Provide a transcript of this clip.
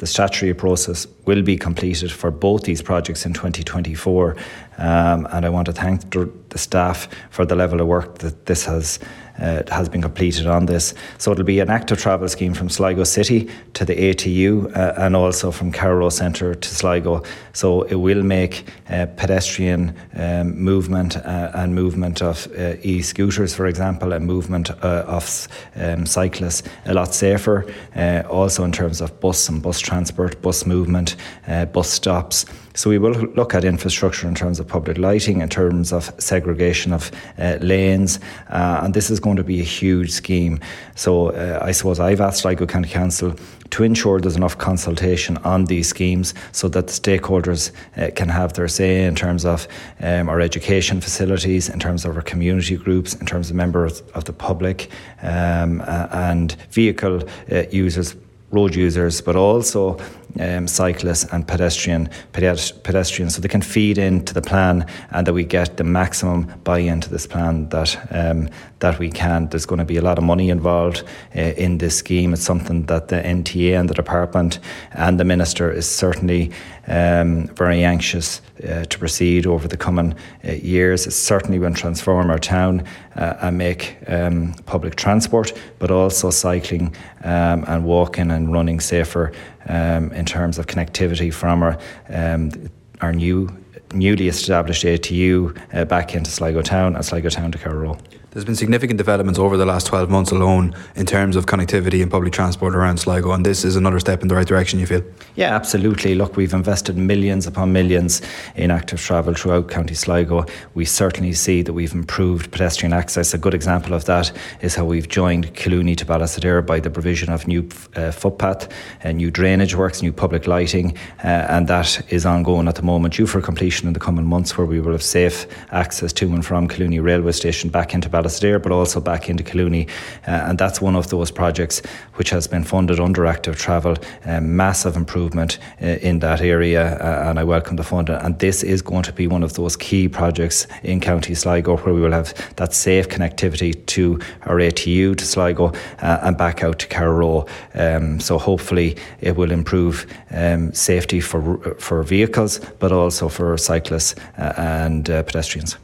The statutory process will be completed for both these projects in 2024. Um, and I want to thank the staff for the level of work that this has uh, has been completed on this. So it'll be an active travel scheme from Sligo City to the ATU uh, and also from Carraroe Centre to Sligo. So it will make uh, pedestrian um, movement uh, and movement of uh, e-scooters, for example, and movement uh, of um, cyclists a lot safer. also in terms of bus and bus transport, bus movement, bus stops. So we will look at infrastructure in terms of public lighting, in terms of segregation of lanes, and this is going to be a huge scheme. So uh, I suppose I've asked Sligo County Council to ensure there's enough consultation on these schemes so that the stakeholders uh, can have their say in terms of um, our education facilities, in terms of our community groups, in terms of members of the public um, and vehicle uh, users road users, but also um, cyclists and pedestrian pedestrians, so they can feed into the plan, and that we get the maximum buy-in to this plan that um, that we can. There's going to be a lot of money involved uh, in this scheme. It's something that the NTA and the department and the minister is certainly um, very anxious uh, to proceed over the coming uh, years. It certainly will transform our town uh, and make um, public transport, but also cycling um, and walking and running safer um, in terms of connectivity from our our new newly established ATU uh, back into Sligo Town and Sligo Town to Carraroe. There's been significant developments over the last 12 months alone in terms of connectivity and public transport around Sligo, and this is another step in the right direction, you feel? Yeah, absolutely. Look, we've invested millions upon millions in active travel throughout County Sligo. We certainly see that we've improved pedestrian access. A good example of that is how we've joined Collooney to Ballisodare by the provision of new uh, footpath, uh, new drainage works, new public lighting, uh, and that is ongoing at the moment, due for completion in the coming months, where we will have safe access to and from Collooney railway station back into Ballisodare, but also back into Collooney. Uh, and that's one of those projects which has been funded under active travel. Um, massive improvement uh, in that area, uh, and I welcome the fund. And this is going to be one of those key projects in County Sligo where we will have that safe connectivity to our ATU to Sligo uh, and back out to Carraroe. Um, so hopefully it will improve um, safety for for vehicles, but also for cyclists uh, and uh, pedestrians.